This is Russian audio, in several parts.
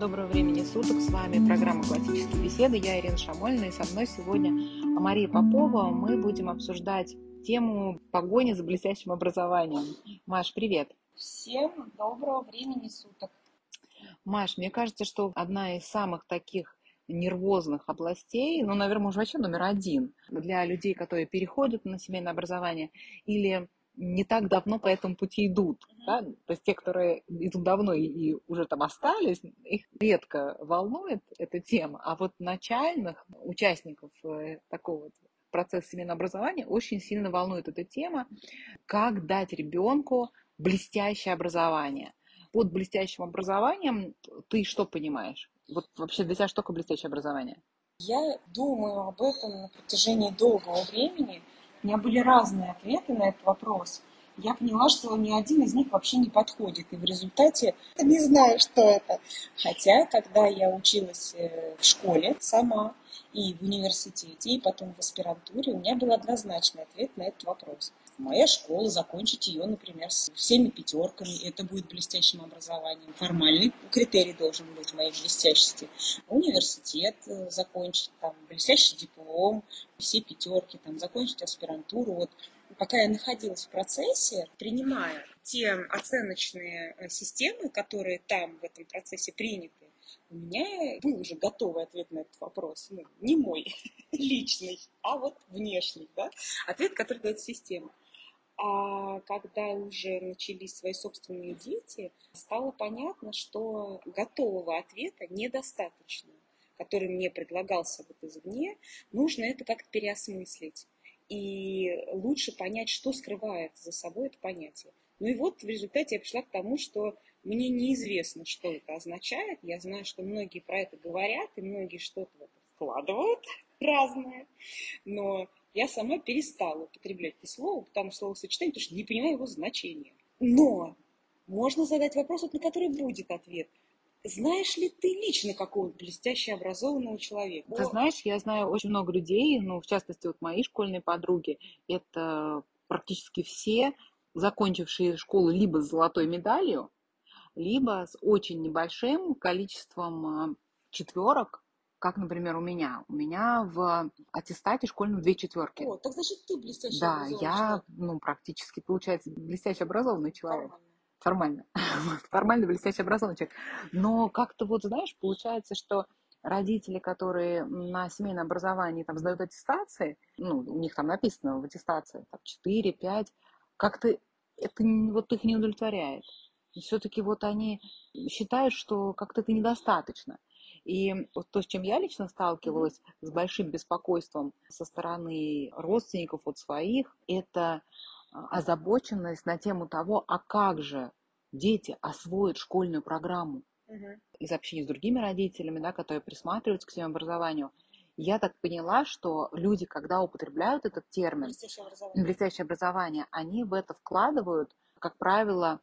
Доброго времени суток. С вами программа «Классические беседы». Я Ирина Шамольна, и со мной сегодня Мария Попова. Мы будем обсуждать тему погони за блестящим образованием. Маш, привет. Всем доброго времени суток. Маш, мне кажется, что одна из самых таких нервозных областей, ну, наверное, может, вообще номер один для людей, которые переходят на семейное образование или не так давно по этому пути идут. Да? То есть те, которые идут давно и, и уже там остались, их редко волнует эта тема. А вот начальных участников э, такого процесса семейного образования очень сильно волнует эта тема, как дать ребенку блестящее образование. Под блестящим образованием ты что понимаешь? Вот вообще для тебя что такое блестящее образование? Я думаю об этом на протяжении долгого времени – у меня были разные ответы на этот вопрос. Я поняла, что ни один из них вообще не подходит. И в результате не знаю, что это. Хотя, когда я училась э, в школе сама, и в университете, и потом в аспирантуре, у меня был однозначный ответ на этот вопрос – моя школа, закончить ее, например, с всеми пятерками, это будет блестящим образованием. Формальный критерий должен быть моей блестящести. Университет э, закончить, там, блестящий диплом, все пятерки, там, закончить аспирантуру. Вот пока я находилась в процессе, принимая те оценочные э, системы, которые там в этом процессе приняты, у меня был уже готовый ответ на этот вопрос. Ну, не мой личный, а вот внешний, да? Ответ, который дает система. А когда уже начались свои собственные дети, стало понятно, что готового ответа недостаточно, который мне предлагался вот извне. Нужно это как-то переосмыслить. И лучше понять, что скрывает за собой это понятие. Ну и вот в результате я пришла к тому, что мне неизвестно, что это означает. Я знаю, что многие про это говорят, и многие что-то в вкладывают разное. Но я сама перестала употреблять это слово, там словосочетание, потому что не понимаю его значения. Но можно задать вопрос, вот, на который будет ответ. Знаешь ли ты лично какого-то блестяще образованного человека? Ты знаешь, я знаю очень много людей, ну, в частности, вот мои школьные подруги, это практически все, закончившие школу либо с золотой медалью, либо с очень небольшим количеством а, четверок как, например, у меня. У меня в аттестате школьном две четверки. О, так значит, ты блестящий Да, я, ну, практически, получается, блестяще образованный человек. Формально. Формально. Формально блестяще образованный человек. Но как-то вот, знаешь, получается, что родители, которые на семейном образовании там сдают аттестации, ну, у них там написано в аттестации там, 4, 5, как-то это вот их не удовлетворяет. все-таки вот они считают, что как-то это недостаточно. И вот то, с чем я лично сталкивалась, с большим беспокойством со стороны родственников от своих, это а, озабоченность на тему того, а как же дети освоят школьную программу угу. из общения с другими родителями, да, которые присматриваются к своему образованию. Я так поняла, что люди, когда употребляют этот термин блестящее образование, блестящее образование они в это вкладывают, как правило,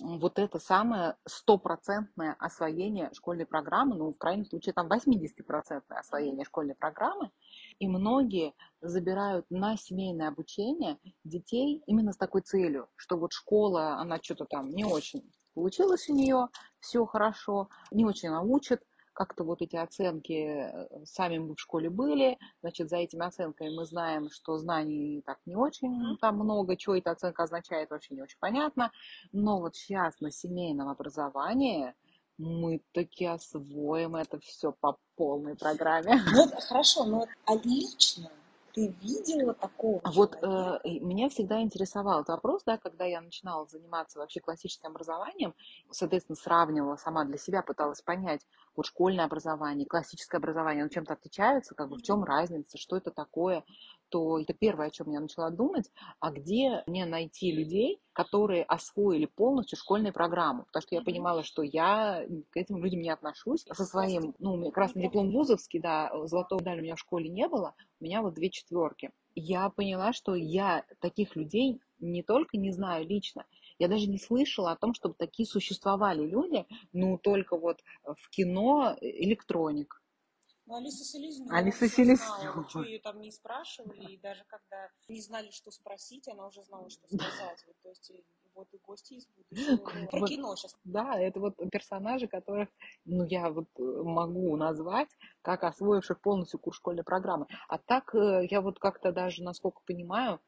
вот это самое стопроцентное освоение школьной программы, ну, в крайнем случае, там 80% освоение школьной программы, и многие забирают на семейное обучение детей именно с такой целью, что вот школа, она что-то там не очень получилось у нее, все хорошо, не очень научит, как-то вот эти оценки э, сами мы в школе были, значит, за этими оценками мы знаем, что знаний так не очень там много, что эта оценка означает, вообще не очень понятно, но вот сейчас на семейном образовании мы таки освоим это все по полной программе. Ну, хорошо, но а лично ты видела такого? А вот э, меня всегда интересовал этот вопрос, да, когда я начинала заниматься вообще классическим образованием, соответственно, сравнивала сама для себя, пыталась понять, вот школьное образование, классическое образование, оно чем-то отличается, как бы в чем разница, что это такое, то это первое, о чем я начала думать, а где мне найти людей, которые освоили полностью школьную программу, потому что я понимала, что я к этим людям не отношусь. Со своим, ну, у меня красный диплом вузовский, да, золотого медали у меня в школе не было, у меня вот две четверки. Я поняла, что я таких людей не только не знаю лично, я даже не слышала о том, чтобы такие существовали люди, ну, только вот в кино электроник. Ну, Алиса Селезнева. Алиса Селезнева. Что ее там не спрашивали, и даже когда не знали, что спросить, она уже знала, что сказать. Вот, то есть вот и гости из будущего. Про кино сейчас. Да, это вот персонажи, которых, ну, я вот э, могу назвать, как освоивших полностью курс школьной программы. А так, э, я вот как-то даже, насколько понимаю,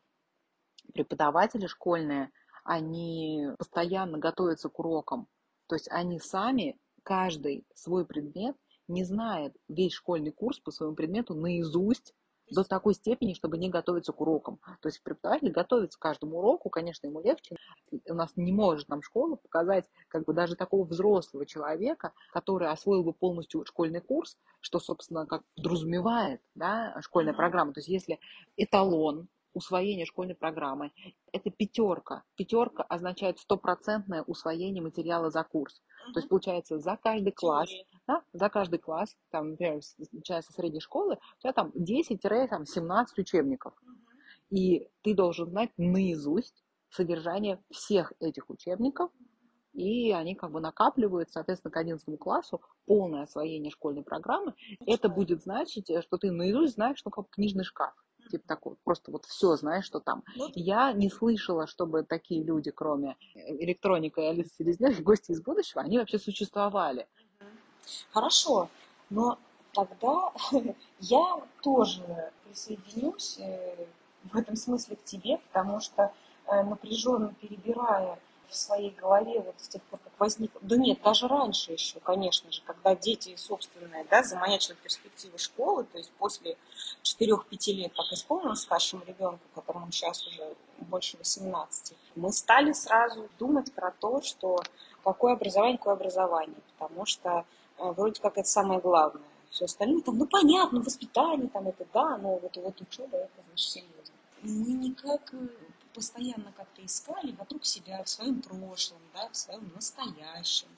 преподаватели школьные, они постоянно готовятся к урокам. То есть они сами, каждый свой предмет, не знает весь школьный курс по своему предмету наизусть, до такой степени, чтобы не готовиться к урокам. То есть преподаватель готовится к каждому уроку, конечно, ему легче. У нас не может нам школа показать как бы даже такого взрослого человека, который освоил бы полностью школьный курс, что, собственно, как подразумевает да, школьная программа. То есть если эталон, усвоение школьной программы. Это пятерка. Пятерка означает стопроцентное усвоение материала за курс. То есть, получается, за каждый класс, да, за каждый класс, там, например, начиная со средней школы, у тебя там 10-17 учебников. И ты должен знать наизусть содержание всех этих учебников, и они как бы накапливают, соответственно, к 11 классу полное освоение школьной программы. Это будет значить, что ты наизусть знаешь, ну, как книжный шкаф типа такого, просто вот все знаешь, что там. Ну, я не слышала, чтобы такие люди, кроме электроника и Алисы Селезнёв, гости из будущего, они вообще существовали. Хорошо, но тогда я тоже присоединюсь э, в этом смысле к тебе, потому что э, напряженно перебирая в своей голове вот с тех пор, как возник, да нет, даже раньше еще, конечно же, когда дети собственные, да, замаячили перспективы школы, то есть после 4-5 лет, как исполнилось старшему ребенку, которому сейчас уже больше 18, мы стали сразу думать про то, что какое образование, какое образование, потому что вроде как это самое главное. Все остальное там, ну понятно, воспитание там это да, но вот, вот учеба это значит серьезно. Мы никак э, постоянно как-то искали вокруг себя, в своем прошлом, да, в своем настоящем.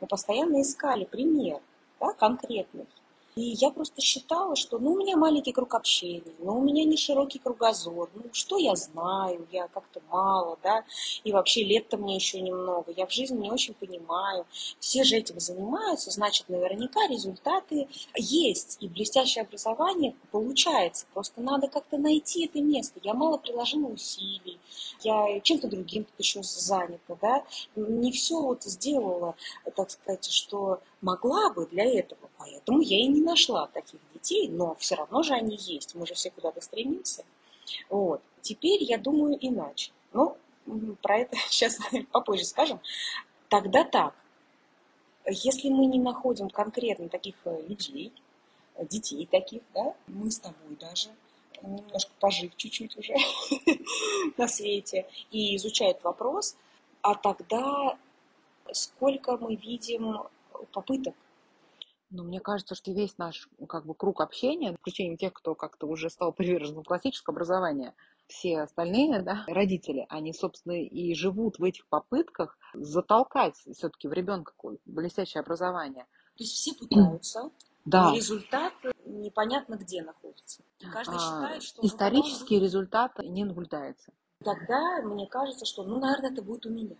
Мы постоянно искали пример, да, конкретный. И я просто считала, что ну, у меня маленький круг общения, но у меня не широкий кругозор. Ну, что я знаю, я как-то мало, да, и вообще лет-то мне еще немного, я в жизни не очень понимаю. Все же этим занимаются, значит, наверняка результаты есть, и блестящее образование получается. Просто надо как-то найти это место. Я мало приложила усилий, я чем-то другим еще занята, да, не все вот сделала, так сказать, что могла бы для этого, поэтому я и не нашла таких детей, но все равно же они есть, мы же все куда-то стремимся. Вот. Теперь я думаю иначе. Ну, про это сейчас попозже скажем. Тогда так, если мы не находим конкретно таких э, людей, детей таких, да, мы с тобой даже, немножко пожив чуть-чуть уже на свете, и изучают вопрос, а тогда сколько мы видим попыток ну, мне кажется, что весь наш как бы, круг общения, исключением тех, кто как-то уже стал привержен классическому образованию, все остальные да, родители, они, собственно, и живут в этих попытках затолкать все-таки в ребенка блестящее образование. То есть все пытаются, да. но результат непонятно где находится. каждый а, считает, что... Исторический потом... результат не наблюдается. Тогда мне кажется, что, ну, наверное, это будет у меня.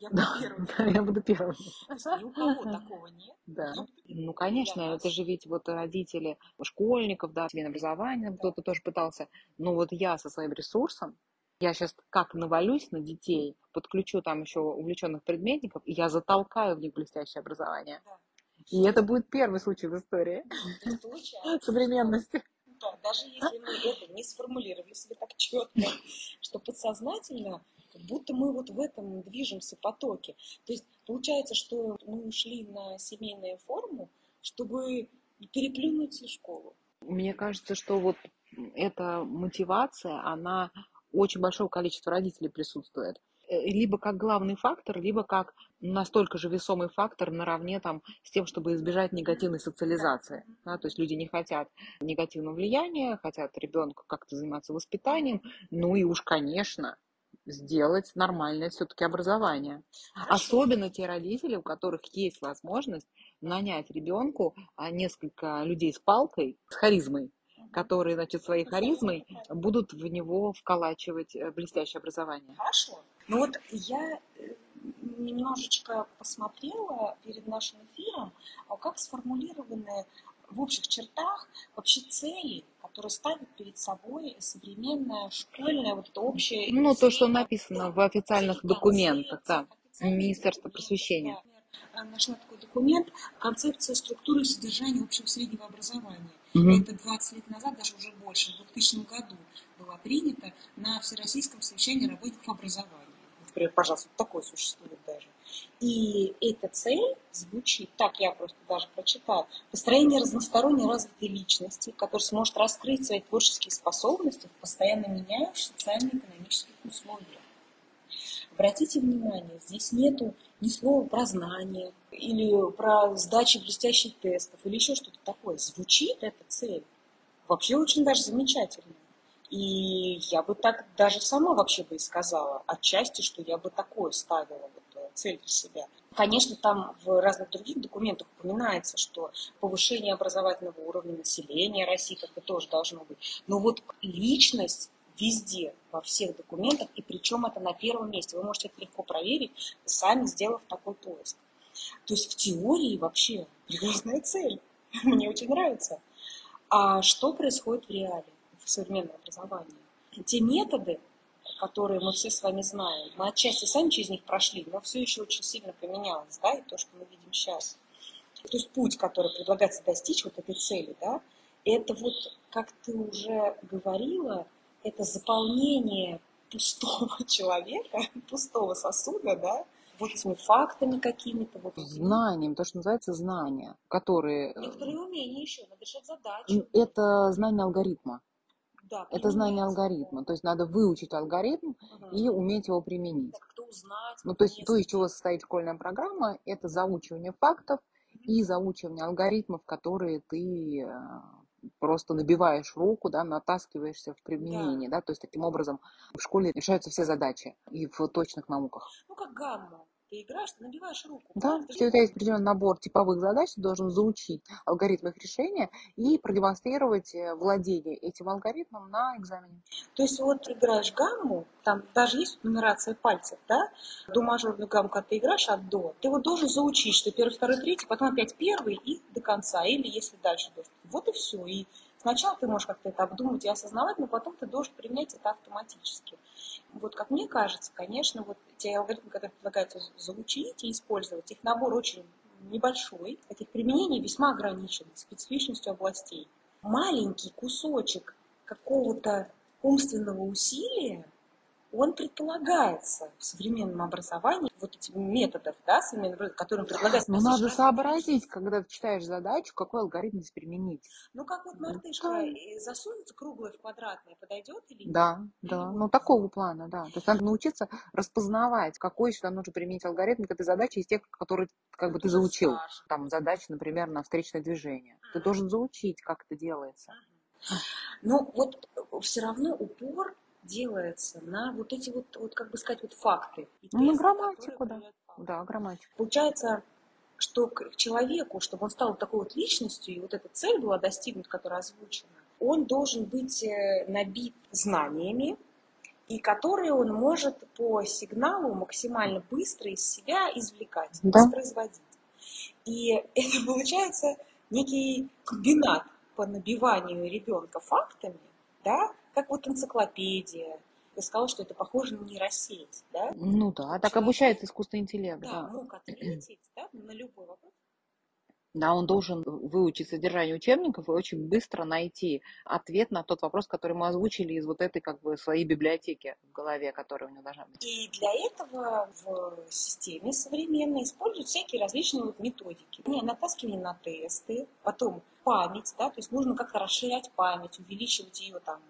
Я буду да, первым. Да, я буду первым. Ни у кого такого нет. Да. Ну, конечно, это же ведь вот родители школьников, да, семейное образование, кто-то тоже пытался. Но вот я со своим ресурсом, я сейчас как навалюсь на детей, подключу там еще увлеченных предметников, и я затолкаю в них блестящее образование. Да. И это будет первый случай в истории современности. Да, даже если мы это не сформулировали себе так четко, что подсознательно как будто мы вот в этом движемся потоке. То есть получается, что мы ушли на семейную форму, чтобы переплюнуть школу. Мне кажется, что вот эта мотивация, она очень большого количества родителей присутствует. Э, либо как главный фактор, либо как настолько же весомый фактор наравне там, с тем, чтобы избежать негативной социализации. Да, то есть люди не хотят негативного влияния, хотят ребенка как-то заниматься воспитанием. Ну и уж, конечно, сделать нормальное все-таки образование. Особенно те родители, у которых есть возможность нанять ребенку а, несколько людей с палкой, с харизмой, которые, значит, своей харизмой будут в него вколачивать э, блестящее образование. Хорошо. Ну вот я э, немножечко посмотрела перед нашим эфиром, а как сформулированы в общих чертах вообще цели, которая ставит перед собой современная школьная вот это общее... Ну, то, что написано в официальных документах, да, Министерства просвещения. Да, нашла такой документ «Концепция структуры и содержания общего среднего образования». Угу. Это 20 лет назад, даже уже больше, в 2000 году была принята на Всероссийском совещании работников образования. Например, пожалуйста, такое существует даже. И эта цель звучит, так я просто даже прочитала, построение разносторонней развитой личности, которая сможет раскрыть свои творческие способности в постоянно меняющихся социально-экономических условиях. Обратите внимание, здесь нету ни слова про знание, или про сдачу блестящих тестов, или еще что-то такое. Звучит эта цель вообще очень даже замечательно. И я бы так даже сама вообще бы и сказала, отчасти, что я бы такое ставила э, цель для себя. Конечно, там в разных других документах упоминается, что повышение образовательного уровня населения России как бы тоже должно быть. Но вот личность везде, во всех документах, и причем это на первом месте. Вы можете это легко проверить, сами сделав такой поиск. То есть в теории вообще прекрасная цель. Мне очень нравится. А что происходит в реале? в современном образовании. Те методы, которые мы все с вами знаем, мы отчасти сами через них прошли, но все еще очень сильно поменялось, да, и то, что мы видим сейчас. То есть путь, который предлагается достичь вот этой цели, да, это вот, как ты уже говорила, это заполнение пустого человека, пустого сосуда, да, вот этими фактами какими-то. Вот знанием, то, что называется знания, которые... Некоторые умения еще, надо решать задачи. Это знание алгоритма. Да, это знание алгоритма. То есть надо выучить алгоритм угу. и уметь его применить. Как-то узнать. Ну, то есть то, из чего состоит школьная программа, это заучивание фактов и заучивание алгоритмов, которые ты э, просто набиваешь руку, да, натаскиваешься в применении, да. да, то есть таким образом в школе решаются все задачи и в точных науках. Ну, как гамма ты играешь, ты набиваешь руку. Да, если у тебя есть определенный набор типовых задач, ты должен заучить алгоритм их решения и продемонстрировать э, владение этим алгоритмом на экзамене. То есть вот играешь гамму, там даже есть нумерация пальцев, да, до мажорную гамму, когда ты играешь от до, ты вот должен заучить, что первый, второй, третий, потом опять первый и до конца, или если дальше должен. Вот и все. И сначала ты можешь как-то это обдумать и осознавать, но потом ты должен применять это автоматически. Вот как мне кажется, конечно, вот те алгоритмы, которые предлагаются заучить и использовать, их набор очень небольшой, таких применений весьма ограничен специфичностью областей. Маленький кусочек какого-то умственного усилия он предполагается в современном образовании, вот этими методов, да, современным, которым предлагается... Ну, надо сообразить, когда ты читаешь задачу, какой алгоритм здесь применить. Ну, как вот мартышка да. засунется круглое в квадратное, подойдет или нет? Да, да, или ну, такого плана, да. То есть надо научиться распознавать, какой сюда нужно применить алгоритм к этой задаче из тех, которые как бы ты заучил. Страшно. Там задача, например, на встречное движение. Ты должен заучить, как это делается. Ну, вот все равно упор делается на вот эти вот, вот как бы сказать, вот факты. Ну, на грамматику, да. Да, грамматику. Получается, что к человеку, чтобы он стал такой вот личностью, и вот эта цель была достигнута, которая озвучена, он должен быть э, набит знаниями, и которые он может по сигналу максимально быстро из себя извлекать, да. воспроизводить. И это получается некий комбинат по набиванию ребенка фактами, да, как вот энциклопедия. Ты сказала, что это похоже на нейросеть, да? Ну да, так обучает искусственный интеллект. Да, да. мог ответить да, на любой вопрос. Да, он должен выучить содержание учебников и очень быстро найти ответ на тот вопрос, который мы озвучили из вот этой как бы своей библиотеки в голове, которая у него должна быть. И для этого в системе современной используют всякие различные вот методики. Не, натаскивание на тесты, потом память, да, то есть нужно как-то расширять память, увеличивать ее там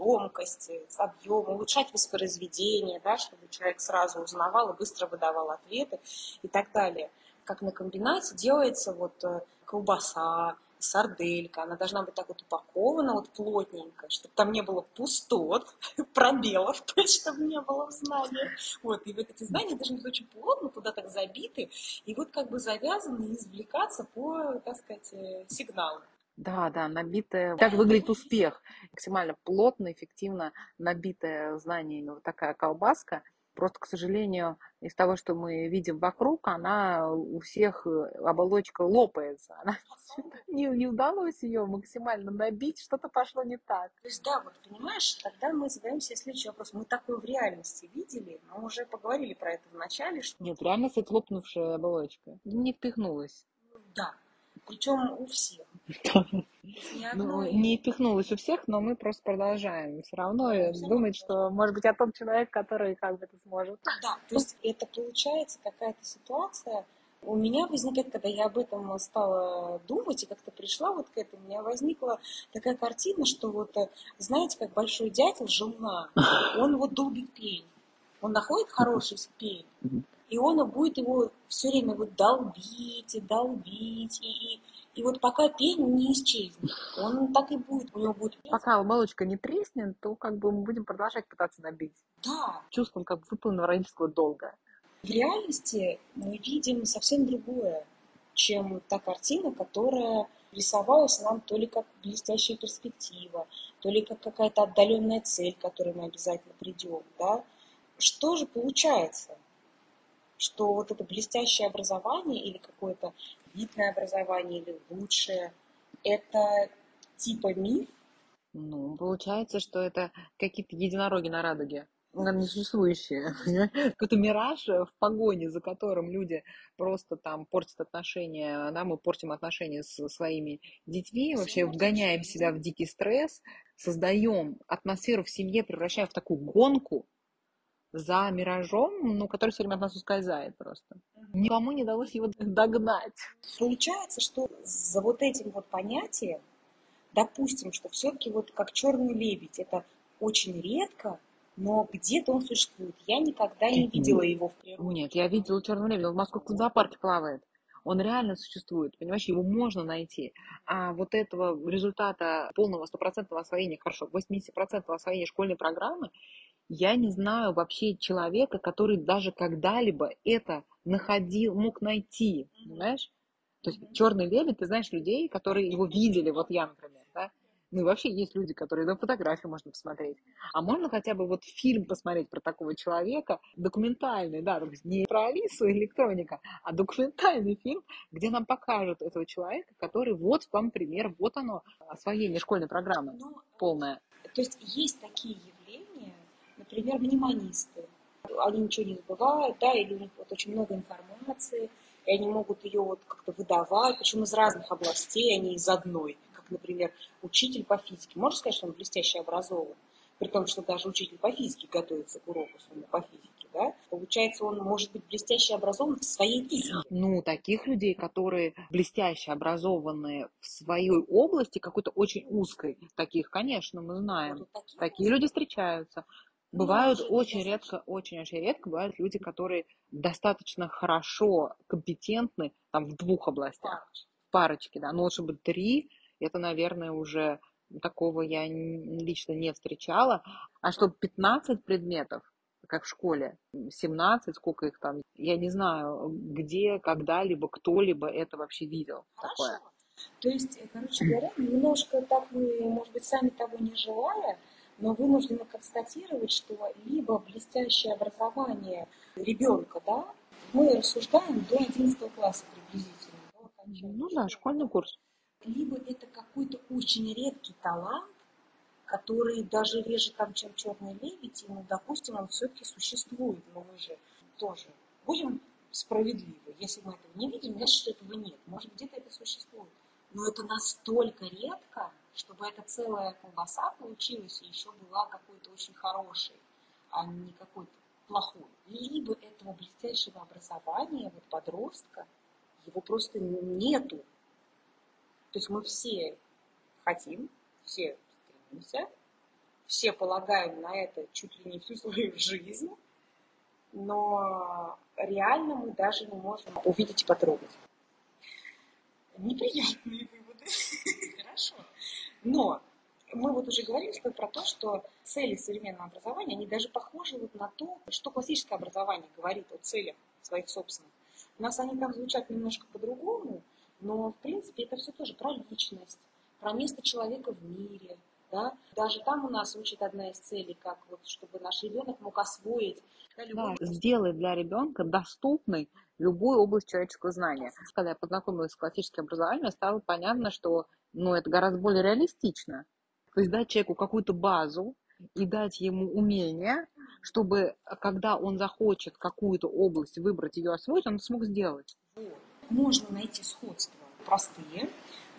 емкости, объем, улучшать воспроизведение, да, чтобы человек сразу узнавал и быстро выдавал ответы и так далее. Как на комбинате делается вот э, колбаса, сарделька, она должна быть так вот упакована вот плотненько, чтобы там не было пустот, пробелов, чтобы не было в знаниях. Вот, и вот эти знания должны быть очень плотно туда так забиты, и вот как бы завязаны и извлекаться по, так сказать, э, сигналу. Да, да, набитая. Как выглядит успех? Максимально плотно, эффективно набитая знаниями вот такая колбаска. Просто, к сожалению, из того, что мы видим вокруг, она у всех э, оболочка лопается. Она не, не удалось ее максимально набить, что-то пошло не так. То есть, да, вот понимаешь, тогда мы задаем себе следующий вопрос. Мы такое в реальности видели, мы уже поговорили про это в начале. Что... Нет, реальность это лопнувшая оболочка. Не впихнулась. Да, причем у всех. Ну, не пихнулось у всех, но мы просто продолжаем. Все равно думать, что, может быть, я тот человек, который как бы это сможет. Да, то есть это получается какая-то ситуация, у меня возникает, когда я об этом стала думать и как-то пришла вот к этому, у меня возникла такая картина, что вот, э, знаете, как большой дятел, жена, он вот долбит пень, он находит хороший пень, и он будет его все время вот долбить и долбить, и, и и вот пока пень не исчезнет, он так и будет, у него будет... Пока оболочка не треснет, то как бы мы будем продолжать пытаться набить. Да. Чувством как бы выполненного родительского долга. В реальности мы видим совсем другое, чем та картина, которая рисовалась нам то ли как блестящая перспектива, то ли как какая-то отдаленная цель, к которой мы обязательно придем. Да? Что же получается? Что вот это блестящее образование или какое-то видное образование или лучшее, это типа миф? Ну, получается, что это какие-то единороги на радуге. Несуществующие. Какой-то мираж в погоне, за которым люди просто там портят отношения, да, мы портим отношения со своими детьми, вообще вгоняем себя в дикий стресс, создаем атмосферу в семье, превращаем в такую гонку, за миражом, ну, который все время от нас ускользает просто. Никому не удалось его догнать. Получается, что за вот этим вот понятием, допустим, что все-таки вот как черный лебедь, это очень редко, но где-то он существует. Я никогда не видела его в природе. Нет, я видела черного лебедя, он в московском зоопарке плавает. Он реально существует, понимаешь, его можно найти. А вот этого результата полного стопроцентного освоения, хорошо, 80% освоения школьной программы, я не знаю вообще человека, который даже когда-либо это находил, мог найти, понимаешь? То есть черный лебедь, ты знаешь людей, которые его видели, вот я, например, да? Ну и вообще есть люди, которые на фотографию можно посмотреть. А можно хотя бы вот фильм посмотреть про такого человека, документальный, да, то есть не про Алису электроника, а документальный фильм, где нам покажут этого человека, который вот вам пример, вот оно, освоение школьной программы ну, полное. То есть есть такие например, мнемонисты. Они ничего не забывают, да, или у них вот очень много информации, и они могут ее вот как-то выдавать, причем из разных областей, а не из одной. Как, например, учитель по физике. Можно сказать, что он блестяще образован? При том, что даже учитель по физике готовится к уроку своему по физике, да? Получается, он может быть блестяще образован в своей физике. Ну, таких людей, которые блестяще образованные в своей области, какой-то очень узкой, таких, конечно, мы знаем. Вот такие, такие люди встречаются. Бывают очень редко, очень-очень редко бывают люди, которые достаточно хорошо компетентны там в двух областях. В парочке, да. Но лучше бы три, это, наверное, уже такого я лично не встречала. А чтобы 15 предметов, как в школе, 17, сколько их там, я не знаю, где, когда-либо, кто-либо это вообще видел. Хорошо. Такое. То есть, короче говоря, немножко так вы, может быть, сами того не желая, но вынуждены констатировать, что либо блестящее образование ребенка, да, мы рассуждаем до 11 класса приблизительно. Ну да, школьный курс. Либо это какой-то очень редкий талант, который даже реже там, чем черный лебедь, и, ну, допустим, он все-таки существует, но мы же тоже будем справедливы. Если мы этого не видим, значит, что этого нет. Может, где-то это существует. Но это настолько редко, чтобы эта целая колбаса получилась и еще была какой-то очень хорошей, а не какой-то плохой. Либо этого блестящего образования вот подростка, его просто нету. То есть мы все хотим, все стремимся, все полагаем на это чуть ли не всю свою жизнь, но реально мы даже не можем увидеть и потрогать. Неприятные выводы. Хорошо. Но мы вот уже говорили тобой про то, что цели современного образования, они даже похожи вот на то, что классическое образование говорит о целях своих собственных. У нас они там звучат немножко по-другому, но в принципе это все тоже про личность, про место человека в мире, Да? Даже там у нас учит одна из целей, как вот, чтобы наш ребенок мог освоить. Да, любой... да, сделать для ребенка доступной любую область человеческого знания. Когда я познакомилась с классическим образованием, стало понятно, что ну, это гораздо более реалистично. То есть дать человеку какую-то базу и дать ему умение, чтобы, когда он захочет какую-то область выбрать, ее освоить, он смог сделать. Можно найти сходства простые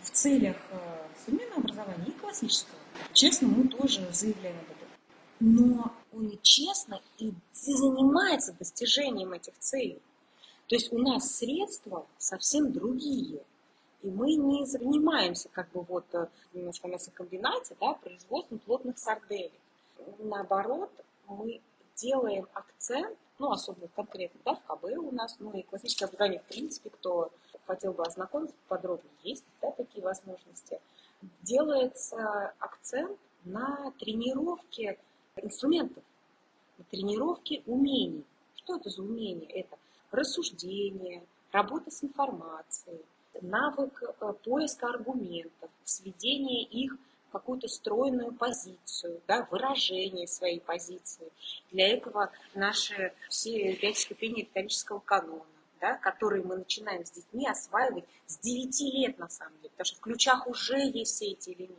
в целях э, современного образования и классического. Честно, мы тоже заявляем об этом. Но он и честно и занимается достижением этих целей. То есть у нас средства совсем другие. И мы не занимаемся как бы вот э, немножко мясокомбинате, да, производством плотных сарделек. Наоборот, мы делаем акцент, ну, особенно конкретно, да, в КБ у нас, ну, и классическое образование, в принципе, кто хотел бы ознакомиться подробнее, есть, да, такие возможности. Делается акцент на тренировке инструментов, на тренировке умений. Что это за умения? Это рассуждение, работа с информацией, навык э, поиска аргументов, сведение их в какую-то стройную позицию, да, выражение своей позиции. Для этого наши все пять ступеней риторического канона, да, которые мы начинаем с детьми осваивать с 9 лет на самом деле, потому что в ключах уже есть все эти элементы.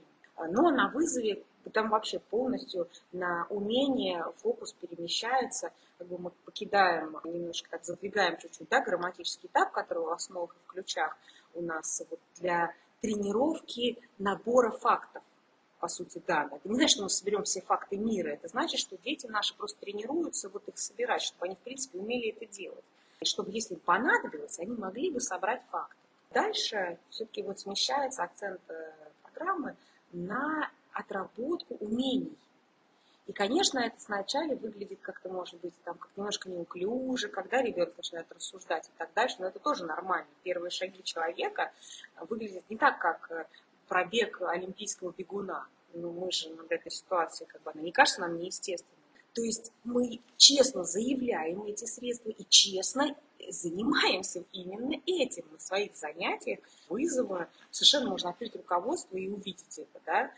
Но на вызове там вообще полностью на умение фокус перемещается, как бы мы покидаем немножко, так задвигаем чуть-чуть, да, грамматический этап, который в основах и в ключах у нас вот для тренировки набора фактов по сути, да. Это не значит, что мы соберем все факты мира. Это значит, что дети наши просто тренируются вот их собирать, чтобы они, в принципе, умели это делать. И чтобы, если понадобилось, они могли бы собрать факты. Дальше все-таки вот смещается акцент э, программы на отработку умений. И, конечно, это сначала выглядит как-то, может быть, там, как немножко неуклюже, когда ребенок начинает рассуждать и так дальше, но это тоже нормально. Первые шаги человека выглядят не так, как э, пробег олимпийского бегуна. Ну, мы же над этой ситуацией, как бы, она не кажется нам неестественной. То есть мы честно заявляем эти средства и честно занимаемся именно этим на своих занятиях вызова. Совершенно можно открыть руководство и увидеть это, да.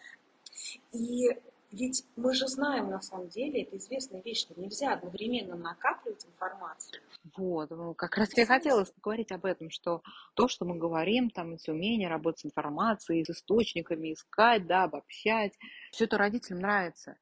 И ведь мы же знаем, на самом деле, это известная вещь, что нельзя одновременно накапливать информацию. Вот, ну, как раз я хотела поговорить об этом, что то, что мы говорим, там, эти умения работать с информацией, с источниками, искать, да, обобщать, все это родителям нравится.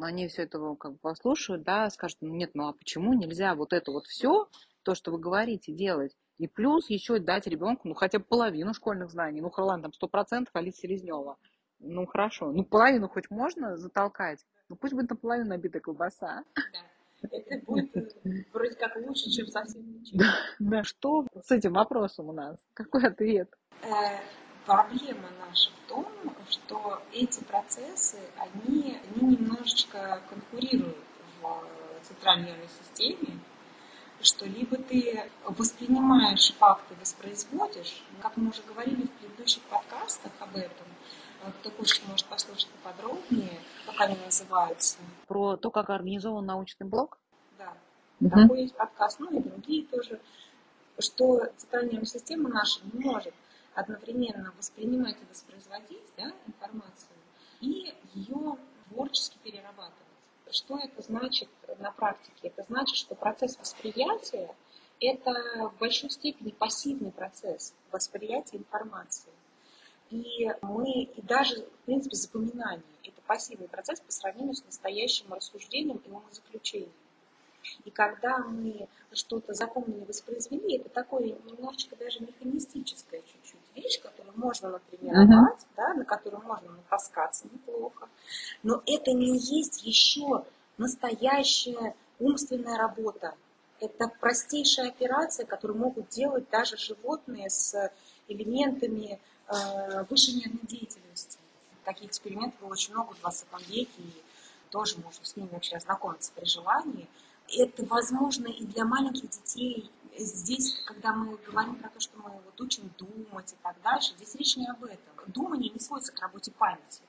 Они все это как бы послушают, да, скажут, ну нет, ну а почему нельзя вот это вот все, то, что вы говорите, делать, и плюс еще дать ребенку, ну, хотя бы половину школьных знаний. Ну, Харлан там сто процентов, Алиса Селезнева. Ну, хорошо. Ну, половину хоть можно затолкать? Ну, пусть будет наполовину набитая колбаса. Да. Это будет вроде как лучше, чем совсем ничего. Да, да. Что с этим вопросом у нас? Какой ответ? Э, проблема наша в том, что эти процессы, они, они немножечко конкурируют в центральной нервной системе, что либо ты воспринимаешь факты, воспроизводишь, как мы уже говорили в предыдущих подкастах об этом, кто хочет, может послушать поподробнее, как они называются. Про то, как организован научный блок? Да. Угу. Такой есть подкаст, ну и другие тоже, что центральная система наша не может одновременно воспринимать и воспроизводить да, информацию и ее творчески перерабатывать. Что это значит на практике? Это значит, что процесс восприятия – это в большой степени пассивный процесс восприятия информации. И мы, и даже, в принципе, запоминание – это пассивный процесс по сравнению с настоящим рассуждением и умозаключением. И когда мы что-то запомнили, воспроизвели, это такое немножечко даже механистическая чуть-чуть вещь, которую можно натренировать, uh-huh. да, на которую можно натаскаться неплохо. Но это не есть еще настоящая умственная работа. Это простейшая операция, которую могут делать даже животные с элементами э, высшей нервной деятельности. Таких экспериментов было очень много в 20 веке, и тоже можно с ними вообще ознакомиться при желании. Это возможно и для маленьких детей. Здесь, когда мы говорим про то, что мы вот учим думать и так дальше, здесь речь не об этом. Думание не сводится к работе памяти.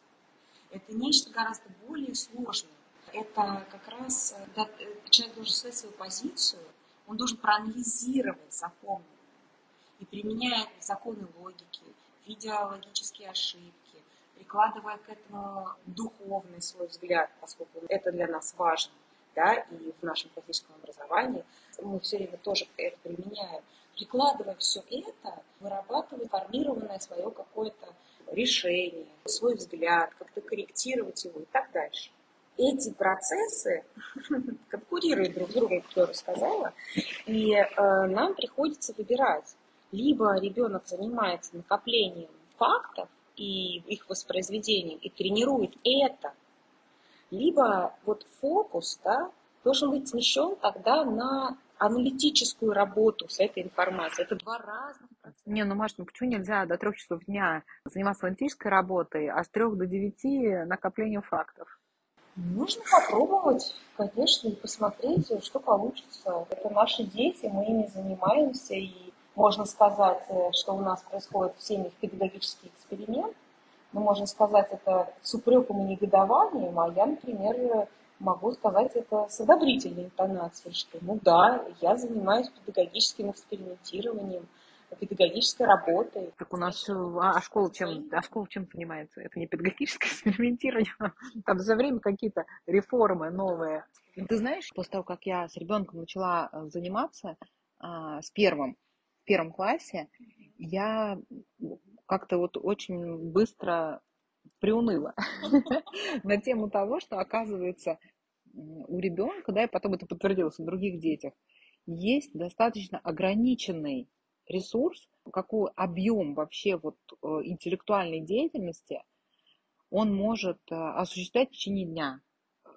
Это нечто гораздо более сложное. Это как раз, когда человек должен свою свою позицию, он должен проанализировать законы и применяя законы логики, видя логические ошибки, прикладывая к этому духовный свой взгляд, поскольку это для нас важно, да, и в нашем классическом образовании мы все время тоже это применяем. Прикладывая все это, вырабатывая формированное свое какое-то решение, свой взгляд, как-то корректировать его и так дальше. Эти процессы конкурируют друг с другом, как я рассказала, и э, нам приходится выбирать. Либо ребенок занимается накоплением фактов и их воспроизведением и тренирует это, либо вот фокус да, должен быть смещен тогда на аналитическую работу с этой информацией. Это два разных процесса. Не, ну, Маш, ну почему нельзя до трех часов дня заниматься аналитической работой, а с трех до девяти накоплением фактов? Нужно попробовать, конечно, и посмотреть, что получится. Это наши дети, мы ими занимаемся, и можно сказать, э, что у нас происходит в семьях педагогический эксперимент, но можно сказать это с упреком и негодованием, а я, например, могу сказать это с одобрительной интонацией, что ну да, я занимаюсь педагогическим экспериментированием, педагогической работой. Так у нас а, а школа чем, а школа чем занимается? Это не педагогическое экспериментирование, там за время какие-то реформы новые. Ты знаешь, после того, как я с ребенком начала э, заниматься а, с первым, в первом классе, я как-то вот очень быстро приуныла на тему того, что оказывается у ребенка, да, и потом это подтвердилось у других детях, есть достаточно ограниченный ресурс, какой объем вообще вот э, интеллектуальной деятельности он может э, осуществлять в течение дня.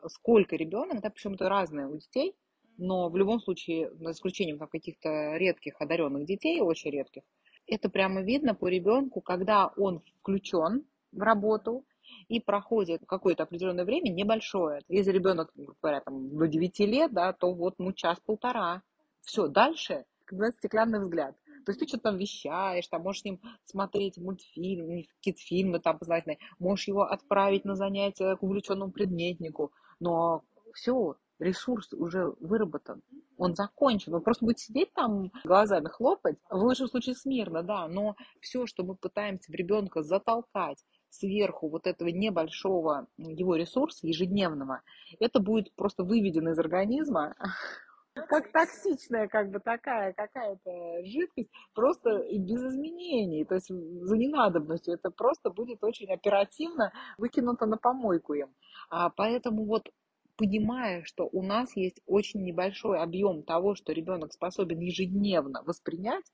Сколько ребенок, да, причем это разное у детей, но в любом случае, за исключением там, каких-то редких одаренных детей, очень редких, это прямо видно по ребенку, когда он включен в работу и проходит какое-то определенное время небольшое. Если ребенок, говоря, там, до 9 лет, да, то вот ну час-полтора. Все, дальше как бы стеклянный взгляд. То есть ты что-то там вещаешь, там можешь с ним смотреть мультфильмы, какие-то фильмы там познательные, можешь его отправить на занятия к увлеченному предметнику, но все, ресурс уже выработан, он закончен, он просто будет сидеть там глазами хлопать, в лучшем случае смирно, да, но все, что мы пытаемся в ребенка затолкать сверху вот этого небольшого его ресурса ежедневного, это будет просто выведено из организма как токсичная как бы такая какая-то жидкость, просто без изменений, то есть за ненадобностью. Это просто будет очень оперативно выкинуто на помойку им. А поэтому вот понимая, что у нас есть очень небольшой объем того, что ребенок способен ежедневно воспринять,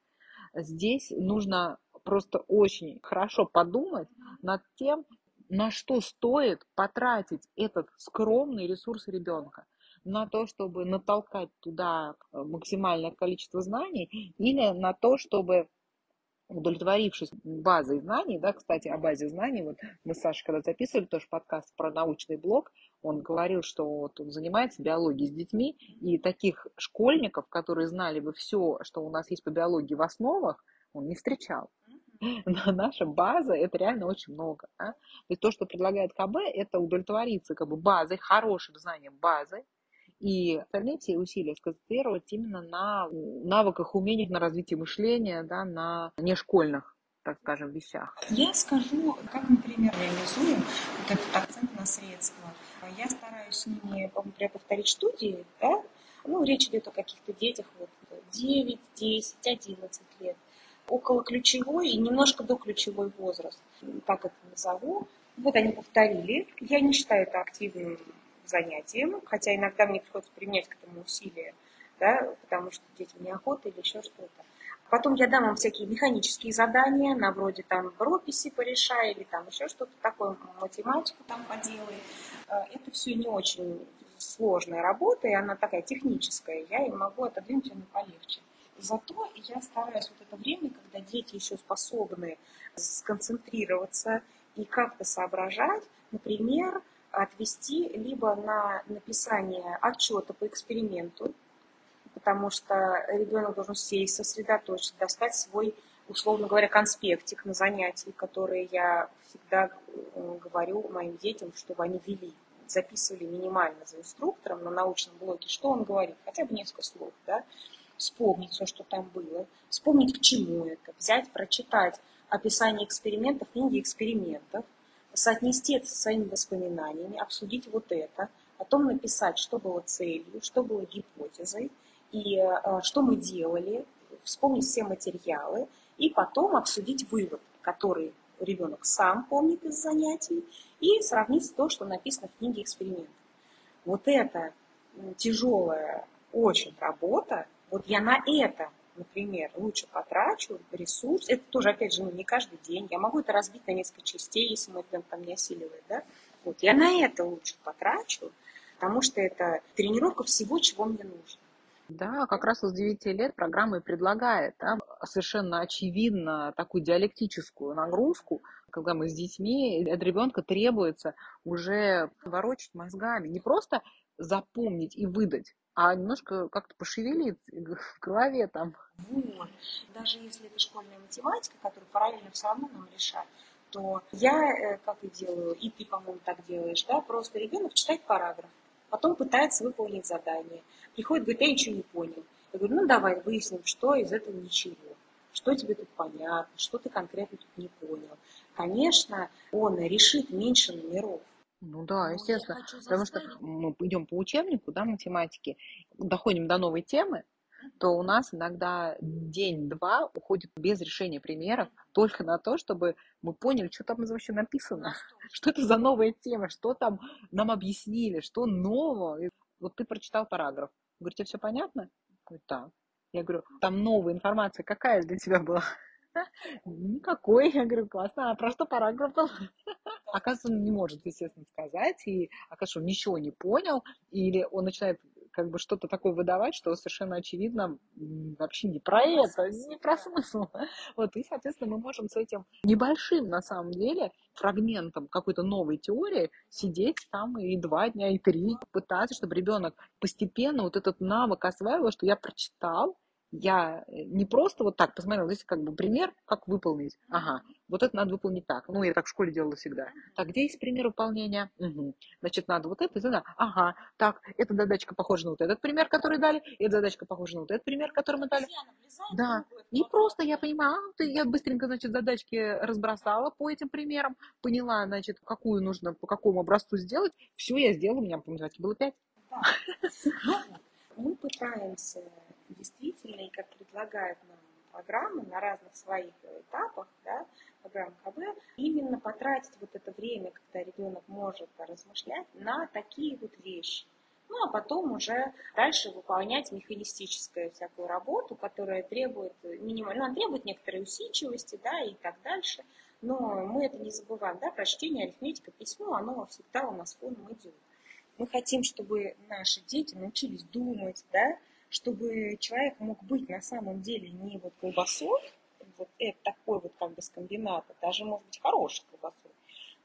здесь нужно просто очень хорошо подумать над тем, на что стоит потратить этот скромный ресурс ребенка на то, чтобы натолкать туда э, максимальное количество знаний, или на то, чтобы удовлетворившись базой знаний, да, кстати, о базе знаний, вот мы с Сашей когда записывали тоже подкаст про научный блог, он говорил, что вот он занимается биологией с детьми, и таких школьников, которые знали бы все, что у нас есть по биологии в основах, он не встречал. Но наша база, это реально очень много. Да? То есть то, что предлагает КБ, это удовлетвориться как бы базой, хорошим знанием базы, и остальные все усилия сконцентрировать именно на навыках, умениях, на развитии мышления, да, на нешкольных так скажем, вещах. Я скажу, как, например, реализуем вот этот акцент на средства. Я стараюсь с ними, например, повторить студии, да, ну, речь идет о каких-то детях вот 9, 10, 11 лет, около ключевой и немножко до ключевой возраст, так это назову. Вот они повторили. Я не считаю это активным занятием, хотя иногда мне приходится применять к этому усилия, да, потому что дети неохота или еще что-то. Потом я дам вам всякие механические задания, на вроде там прописи порешай или там еще что-то такое, математику там поделай. Э, это все не очень сложная работа, и она такая техническая, я им могу отодвинуть ее полегче. Зато я стараюсь вот это время, когда дети еще способны сконцентрироваться и как-то соображать, например, отвести либо на написание отчета по эксперименту, потому что ребенок должен сесть, сосредоточиться, достать свой, условно говоря, конспектик на занятии, которые я всегда э, говорю моим детям, чтобы они вели, записывали минимально за инструктором на научном блоге, что он говорит, хотя бы несколько слов, да, вспомнить все, что там было, вспомнить, к чему это, взять, прочитать описание экспериментов, книги экспериментов, соотнести это со своими воспоминаниями, обсудить вот это, потом написать, что было целью, что было гипотезой, и э, что мы делали, вспомнить все материалы, и потом обсудить вывод, который ребенок сам помнит из занятий, и сравнить то, что написано в книге экспериментов. Вот это тяжелая очень работа, вот я на это, например, лучше потрачу ресурс, это тоже, опять же, ну, не каждый день, я могу это разбить на несколько частей, если мой темп там не осиливает, да, вот, я на это лучше потрачу, потому что это тренировка всего, чего мне нужно. Да, как раз с 9 лет программа и предлагает да, совершенно очевидно такую диалектическую нагрузку, когда мы с детьми, от ребенка требуется уже ворочать мозгами, не просто запомнить и выдать, а немножко как-то пошевелить в голове там. Даже если это школьная математика, которую параллельно все равно нам решать, то я, э, как и делаю, и ты, по-моему, так делаешь, да, просто ребенок читает параграф, потом пытается выполнить задание. Приходит, говорит, я ничего не понял. Я говорю, ну давай выясним, что из этого ничего. Что тебе тут понятно, что ты конкретно тут не понял. Конечно, он решит меньше номеров. Ну да, естественно. Потому что мы идем по учебнику, да, математики, доходим до новой темы, то у нас иногда день-два уходит без решения примеров только на то, чтобы мы поняли, что там вообще написано, что это за новая тема, что там нам объяснили, что нового. Вот ты прочитал параграф. Говорю, тебе все понятно? Говорит, да. Я говорю, там новая информация какая для тебя была? Никакой. Я говорю, классно. А про что параграф был? Оказывается, он не может, естественно, сказать. И оказывается, он ничего не понял. Или он начинает как бы что-то такое выдавать, что совершенно очевидно вообще не про это, не про смысл. Вот, и, соответственно, мы можем с этим небольшим, на самом деле, фрагментом какой-то новой теории сидеть там и два дня, и три, пытаться, чтобы ребенок постепенно вот этот навык осваивал, что я прочитал, я э, не просто вот так посмотрела, здесь как бы пример, как выполнить. Ага, вот это надо выполнить так. Ну, я так в школе делала всегда. Так, где есть пример выполнения? Угу. Значит, надо вот это, это, ага, так, эта задачка похожа на вот этот пример, который дали, эта задачка похожа на вот этот пример, который мы дали. Да, не просто я понимаю, а, я быстренько, значит, задачки разбросала по этим примерам, поняла, значит, какую нужно, по какому образцу сделать, все я сделала, у меня по было пять. Да. Ну, мы пытаемся действительно, и как предлагают нам программы на разных своих этапах, да, программ КБ, именно потратить вот это время, когда ребенок может размышлять, на такие вот вещи. Ну, а потом уже дальше выполнять механистическую всякую работу, которая требует минимально, ну, требует некоторой усидчивости, да, и так дальше. Но мы это не забываем, да, прочтение, арифметика, письмо, оно всегда у нас фоном идет. Мы хотим, чтобы наши дети научились думать, да, чтобы человек мог быть на самом деле не вот колбасой, вот это такой вот как бы с комбината, даже может быть хорошей колбасой,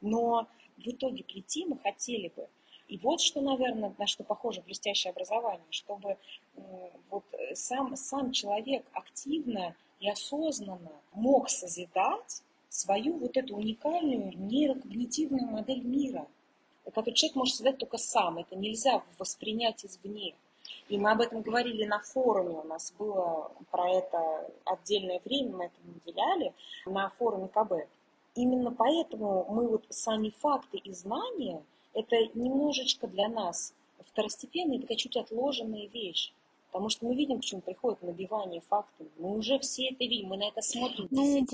но в итоге прийти мы хотели бы. И вот что, наверное, на что похоже блестящее образование, чтобы вот сам, сам человек активно и осознанно мог созидать свою вот эту уникальную нейрокогнитивную модель мира, которую человек может создать только сам. Это нельзя воспринять извне. И мы об этом говорили на форуме, у нас было про это отдельное время, мы этому уделяли, на форуме КБ. Именно поэтому мы вот сами факты и знания, это немножечко для нас второстепенная, такая чуть отложенная вещь. Потому что мы видим, к чему приходит набивание фактами. Мы уже все это видим, мы на это смотрим ну,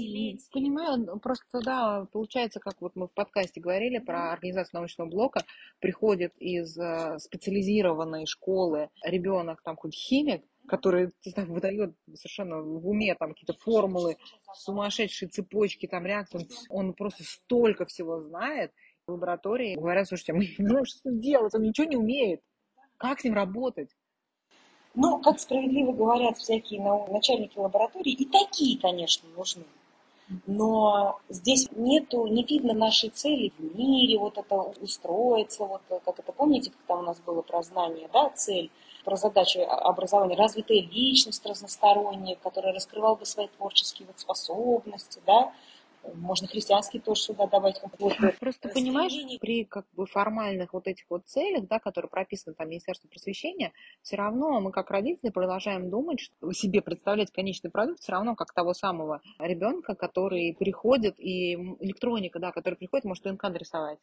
Понимаю, ну, просто, да, получается, как вот мы в подкасте говорили про организацию научного блока, приходит из э, специализированной школы ребенок, там, хоть химик, который знаю, выдает совершенно в уме там какие-то формулы, сумасшедшие цепочки, там реакции. Он просто столько всего знает. В лаборатории говорят, слушайте, мы не знаем, что делать, он ничего не умеет. Как с ним работать? Но, как справедливо говорят всякие начальники лабораторий, и такие, конечно, нужны. Но здесь нету, не видно нашей цели в мире, вот это устроиться, вот как это, помните, когда у нас было про знание, да, цель, про задачу образования, развитая личность разносторонняя, которая раскрывала бы свои творческие вот способности, да, Можно христианский тоже сюда добавить. Вот, Просто понимаешь, при как бы формальных вот этих вот целях, да, которые прописаны там Министерство просвещения, все равно мы как родители продолжаем думать, что себе представлять конечный продукт все равно как того самого ребенка, который приходит, и электроника, да, который приходит, может ДНК нарисовать.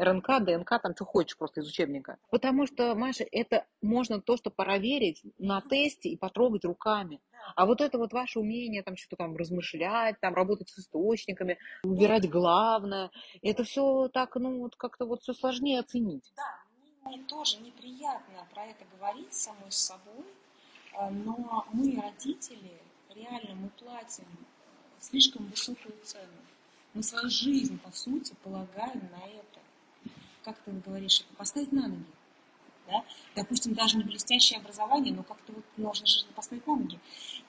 РНК, ДНК, там что хочешь просто из учебника. Потому что, Маша, это можно то, что проверить на тесте и потрогать руками. А вот это вот ваше умение там что-то там размышлять, там работать с источниками, выбирать главное, это все так, ну вот как-то вот все сложнее оценить. Да, мне тоже неприятно про это говорить самой с собой, э, но мы, родители, реально мы платим слишком высокую цену. Мы свою жизнь, по сути, полагаем на это как ты говоришь, поставить на ноги. Да? Допустим, даже не блестящее образование, но как-то вот нужно же поставить на ноги.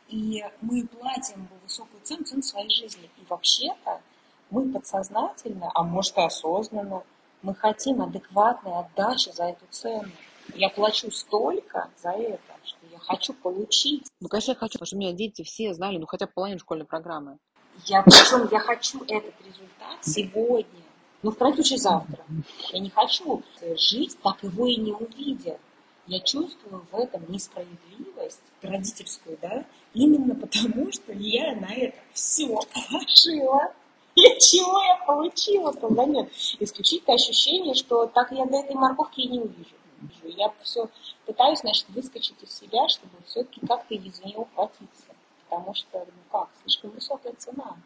И мы платим высокую цену, цену своей жизни. И вообще-то мы подсознательно, а может и осознанно, мы хотим адекватной отдачи за эту цену. Я плачу столько за это, что я хочу получить. Ну, конечно, я хочу, потому что у меня дети все знали, ну, хотя бы половину школьной программы. Я, причем я хочу этот результат сегодня ну, в крайнем случае, завтра. Я не хочу жить, так его и не увидя. Я чувствую в этом несправедливость родительскую, да, именно потому, что я на это все положила. И чего я получила тогда нет? Исключительно ощущение, что так я до этой морковки и не увижу. Я все пытаюсь, значит, выскочить из себя, чтобы все-таки как-то из нее ухватиться. Потому что, ну как, слишком высокая цена.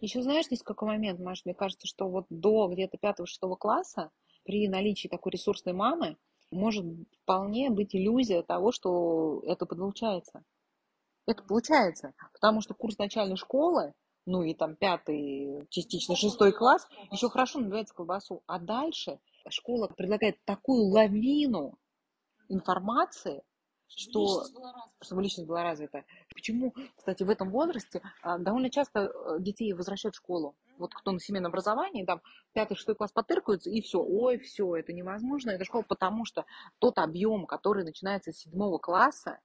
Еще знаешь, здесь какой момент, Маш, мне кажется, что вот до где-то пятого-шестого класса при наличии такой ресурсной мамы может вполне быть иллюзия того, что это получается. Это получается, потому что курс начальной школы, ну и там пятый, частично шестой класс, еще хорошо набивается колбасу. А дальше школа предлагает такую лавину информации, что, чтобы личность была развита. Почему, кстати, в этом возрасте а, довольно часто э, детей возвращают в школу. Вот кто на семейном образовании, там пятый, шестой класс потыркаются, и все, ой, все, это невозможно, это школа, потому что тот объем, который начинается с седьмого класса,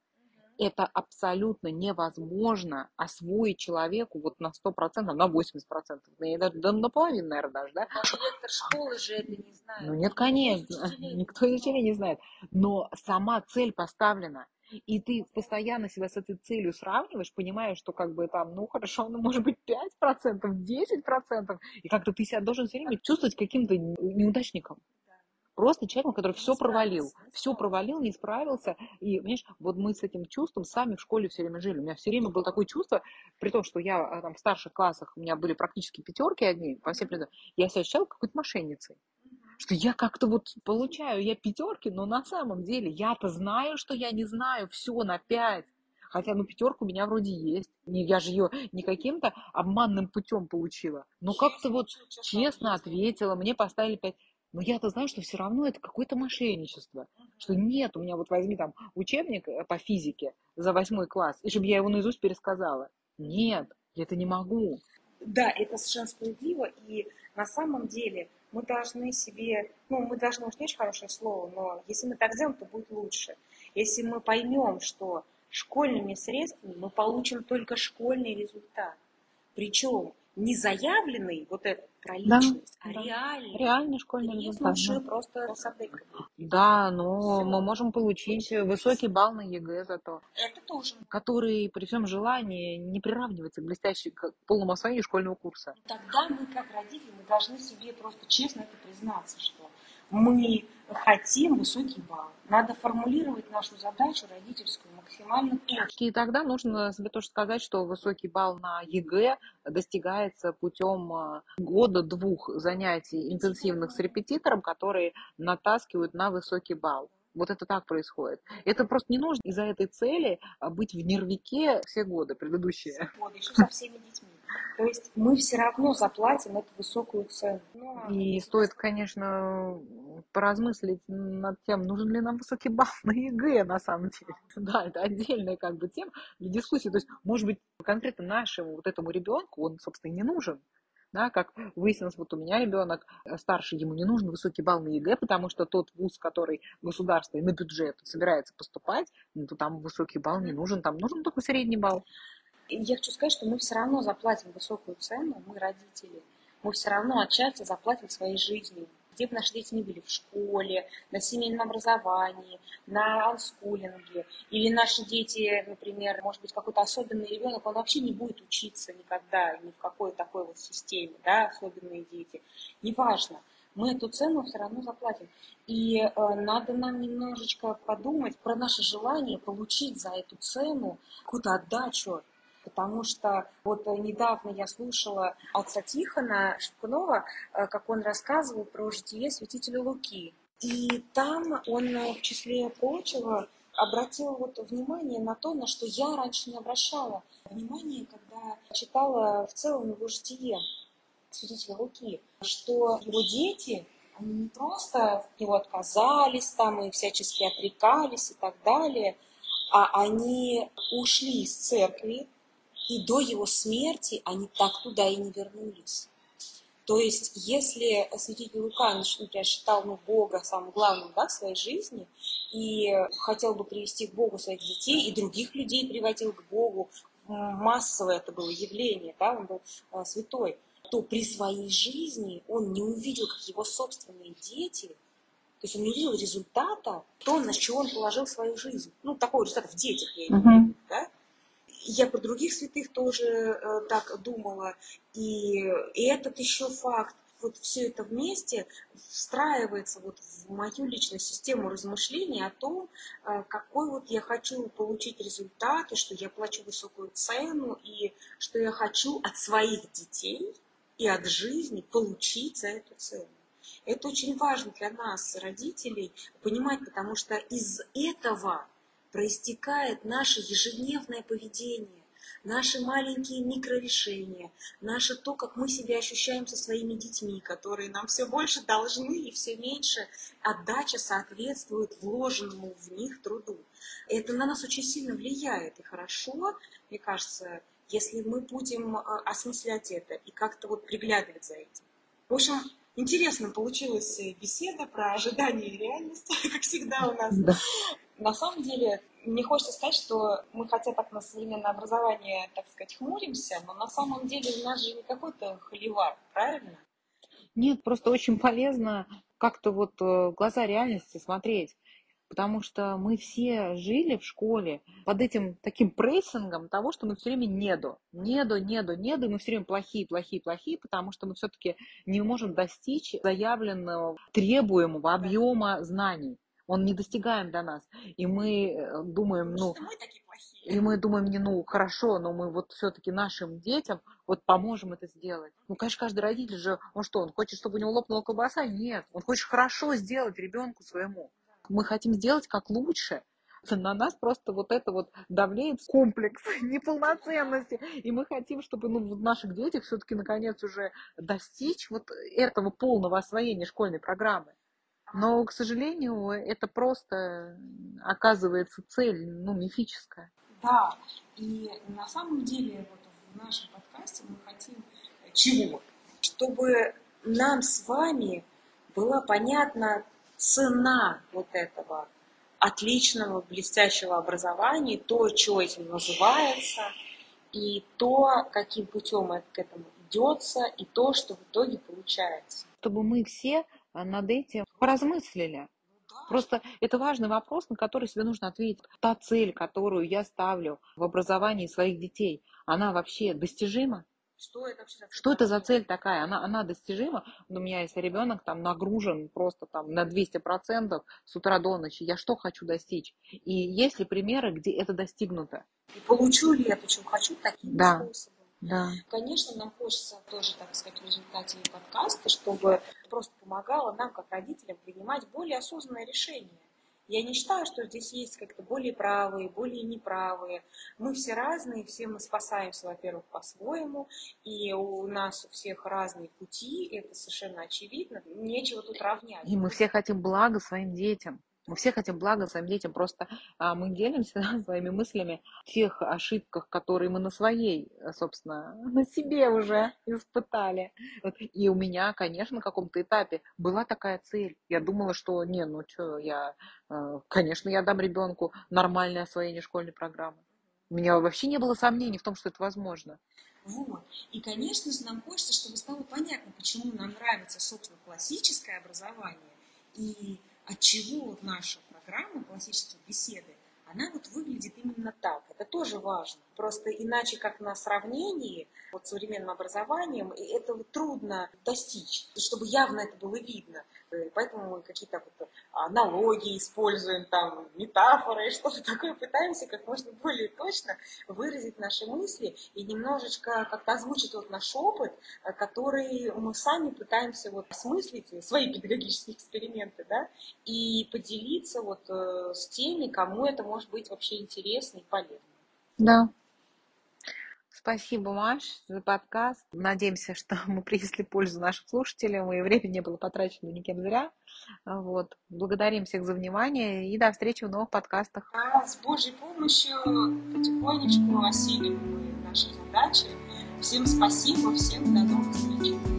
это абсолютно невозможно освоить человеку вот на 100%, на 80%, на, да, наполовину, наверное, даже, да? А директор школы же это не знает. Ну нет, конечно, никто из учителей не знает. Но сама цель поставлена. И ты постоянно себя с этой целью сравниваешь, понимаешь, что как бы там, ну хорошо, ну может быть 5%, 10%, и как-то ты себя должен все время чувствовать каким-то неудачником. Просто человеком, который все провалил, все провалил, не справился. И, понимаешь, вот мы с этим чувством сами в школе все время жили. У меня все время было такое чувство, при том, что я а, там в старших классах, у меня были практически пятерки одни по всем предметам, я себя ощущала какой-то мошенницей что я как-то вот получаю, я пятерки, но на самом деле я-то знаю, что я не знаю все на пять. Хотя, ну, пятерка у меня вроде есть. Я же ее не каким-то обманным путем получила. Но как-то вот честно ответила, мне поставили пять. Но я-то знаю, что все равно это какое-то мошенничество. Что нет, у меня вот возьми там учебник э, по физике за восьмой класс, и чтобы я его наизусть пересказала. Нет, я это не могу. Да, это совершенно справедливо. И на самом деле мы должны себе, ну, мы должны, уж не очень хорошее слово, но если мы так сделаем, то будет лучше. Если мы поймем, что школьными средствами мы получим только школьный результат. Причем не заявленный вот этот про личность, да, а да. реальный. Реальный школьный результат. Да. просто с Да, но Все. мы можем получить высокий балл на ЕГЭ зато. Это тоже. Который при всем желании не приравнивается к блестящей, к полному освоению школьного курса. Тогда мы, как родители, мы должны себе просто честно это признаться, что мы хотим высокий балл. Надо формулировать нашу задачу родительскую максимально точно. И тогда нужно себе тоже сказать, что высокий балл на ЕГЭ достигается путем а, года-двух занятий интенсивных с репетитором, которые натаскивают на высокий балл. Вот это так происходит. Это просто не нужно из-за этой цели а, быть в нервяке все годы предыдущие. Годы, еще со всеми детьми. То есть мы все равно заплатим эту высокую цену. Ну, а и стоит, конечно, поразмыслить над тем, нужен ли нам высокий балл на ЕГЭ на самом деле. Да, это отдельная как бы тема для дискуссии. То есть, может быть, конкретно нашему вот этому ребенку он, собственно, не нужен. Да, как выяснилось, вот у меня ребенок старший, ему не нужен высокий балл на ЕГЭ, потому что тот вуз, который государство и на бюджет собирается поступать, ну, то там высокий балл не нужен, там нужен только средний балл. Я хочу сказать, что мы все равно заплатим высокую цену, мы родители. Мы все равно отчасти заплатим своей жизнью. Где бы наши дети не были, в школе, на семейном образовании, на анскулинге. Или наши дети, например, может быть, какой-то особенный ребенок, он вообще не будет учиться никогда, ни в какой такой вот системе, да, особенные дети. Неважно мы эту цену все равно заплатим. И э, надо нам немножечко подумать про наше желание получить за эту цену какую-то отдачу. Потому что вот недавно я слушала отца Тихона Шипкунова, э, как он рассказывал про житие святителя Луки. И там он э, в числе прочего обратил вот внимание на то, на что я раньше не обращала внимание, когда читала в целом его житие святителя Луки, что его дети, они не просто от него отказались там и всячески отрекались и так далее, а они ушли из церкви, и до его смерти они так туда и не вернулись. То есть, если святитель Лука, например, считал ну, Бога самым главным да, в своей жизни и хотел бы привести к Богу своих детей и других людей приводил к Богу, массовое это было явление, да, он был а, святой, то при своей жизни он не увидел, как его собственные дети, то есть он не увидел результата, то, на что он положил свою жизнь. Ну, такого результата в детях, я имею в виду, да? Я про других святых тоже э, так думала. И, и этот еще факт, вот все это вместе встраивается вот в мою личную систему размышлений о том, э, какой вот я хочу получить результат, и что я плачу высокую цену, и что я хочу от своих детей – и от жизни получить за эту цену. Это очень важно для нас, родителей, понимать, потому что из этого проистекает наше ежедневное поведение, наши маленькие микрорешения, наше то, как мы себя ощущаем со своими детьми, которые нам все больше должны и все меньше отдача соответствует вложенному в них труду. Это на нас очень сильно влияет. И хорошо, мне кажется, если мы будем э, осмыслять это и как-то вот приглядывать за этим. В общем, интересно получилась беседа про ожидания и реальность, как всегда у нас. Да. На самом деле, мне хочется сказать, что мы хотя так на современное образование, так сказать, хмуримся, но на самом деле у нас же не какой-то холивар, правильно? Нет, просто очень полезно как-то вот э, в глаза реальности смотреть потому что мы все жили в школе под этим таким прессингом того, что мы все время недо, недо, недо, недо, и мы все время плохие, плохие, плохие, потому что мы все-таки не можем достичь заявленного требуемого объема знаний. Он не достигаем до нас. И мы э, думаем, ну... И мы думаем, не, ну, хорошо, но мы вот все-таки нашим детям вот поможем это сделать. Ну, конечно, каждый родитель же, он что, он хочет, чтобы у него лопнула колбаса? Нет, он хочет хорошо сделать ребенку своему мы хотим сделать как лучше. На нас просто вот это вот давлеет комплекс неполноценности. И мы хотим, чтобы ну, в наших детях все-таки наконец уже достичь вот этого полного освоения школьной программы. Но, к сожалению, это просто оказывается цель, ну, мифическая. Да, и на самом деле вот в нашем подкасте мы хотим чего? Чтобы нам с вами была понятна цена вот этого отличного, блестящего образования, то, что этим называется, и то, каким путем это к этому идется, и то, что в итоге получается. Чтобы мы все над этим поразмыслили. Просто это важный вопрос, на который себе нужно ответить. Та цель, которую я ставлю в образовании своих детей, она вообще достижима? Что это вообще Что это за цель такая? Она, она достижима? У меня если ребенок там нагружен просто там на 200% с утра до ночи, я что хочу достичь? И есть ли примеры, где это достигнуто? И получу ли я то, чего хочу, таким да. способом? Да. Конечно, нам хочется тоже, так сказать, в результате подкаста, чтобы просто помогало нам, как родителям, принимать более осознанное решение. Я не считаю, что здесь есть как-то более правые, более неправые. Мы все разные, все мы спасаемся, во-первых, по-своему, и у нас у всех разные пути, это совершенно очевидно, нечего тут равнять. И мы все хотим блага своим детям. Мы все хотим блага своим детям, просто а, мы делимся да, своими мыслями о тех ошибках, которые мы на своей, собственно, на себе уже испытали. И у меня, конечно, на каком-то этапе была такая цель. Я думала, что, не, ну что, я, э, конечно, я дам ребенку нормальное освоение школьной программы. У меня вообще не было сомнений в том, что это возможно. Вот. И, конечно же, нам хочется, чтобы стало понятно, почему нам нравится, собственно, классическое образование и от чего наша программа классические беседы она вот выглядит именно так. Это тоже важно. Просто иначе, как на сравнении вот, с современным образованием, этого трудно достичь, чтобы явно это было видно. Э, поэтому мы какие-то вот аналогии используем, там, метафоры, что-то такое, пытаемся как можно более точно выразить наши мысли и немножечко как-то озвучить вот наш опыт, э, который мы сами пытаемся вот осмыслить, свои педагогические эксперименты, да, и поделиться вот э, с теми, кому это может быть вообще интересно и полезно. Да, Спасибо, Маш, за подкаст. Надеемся, что мы принесли пользу нашим слушателям, и время не было потрачено никем зря. Вот. Благодарим всех за внимание и до встречи в новых подкастах. Да, с Божьей помощью потихонечку осилим наши задачи. Всем спасибо, всем до новых встреч.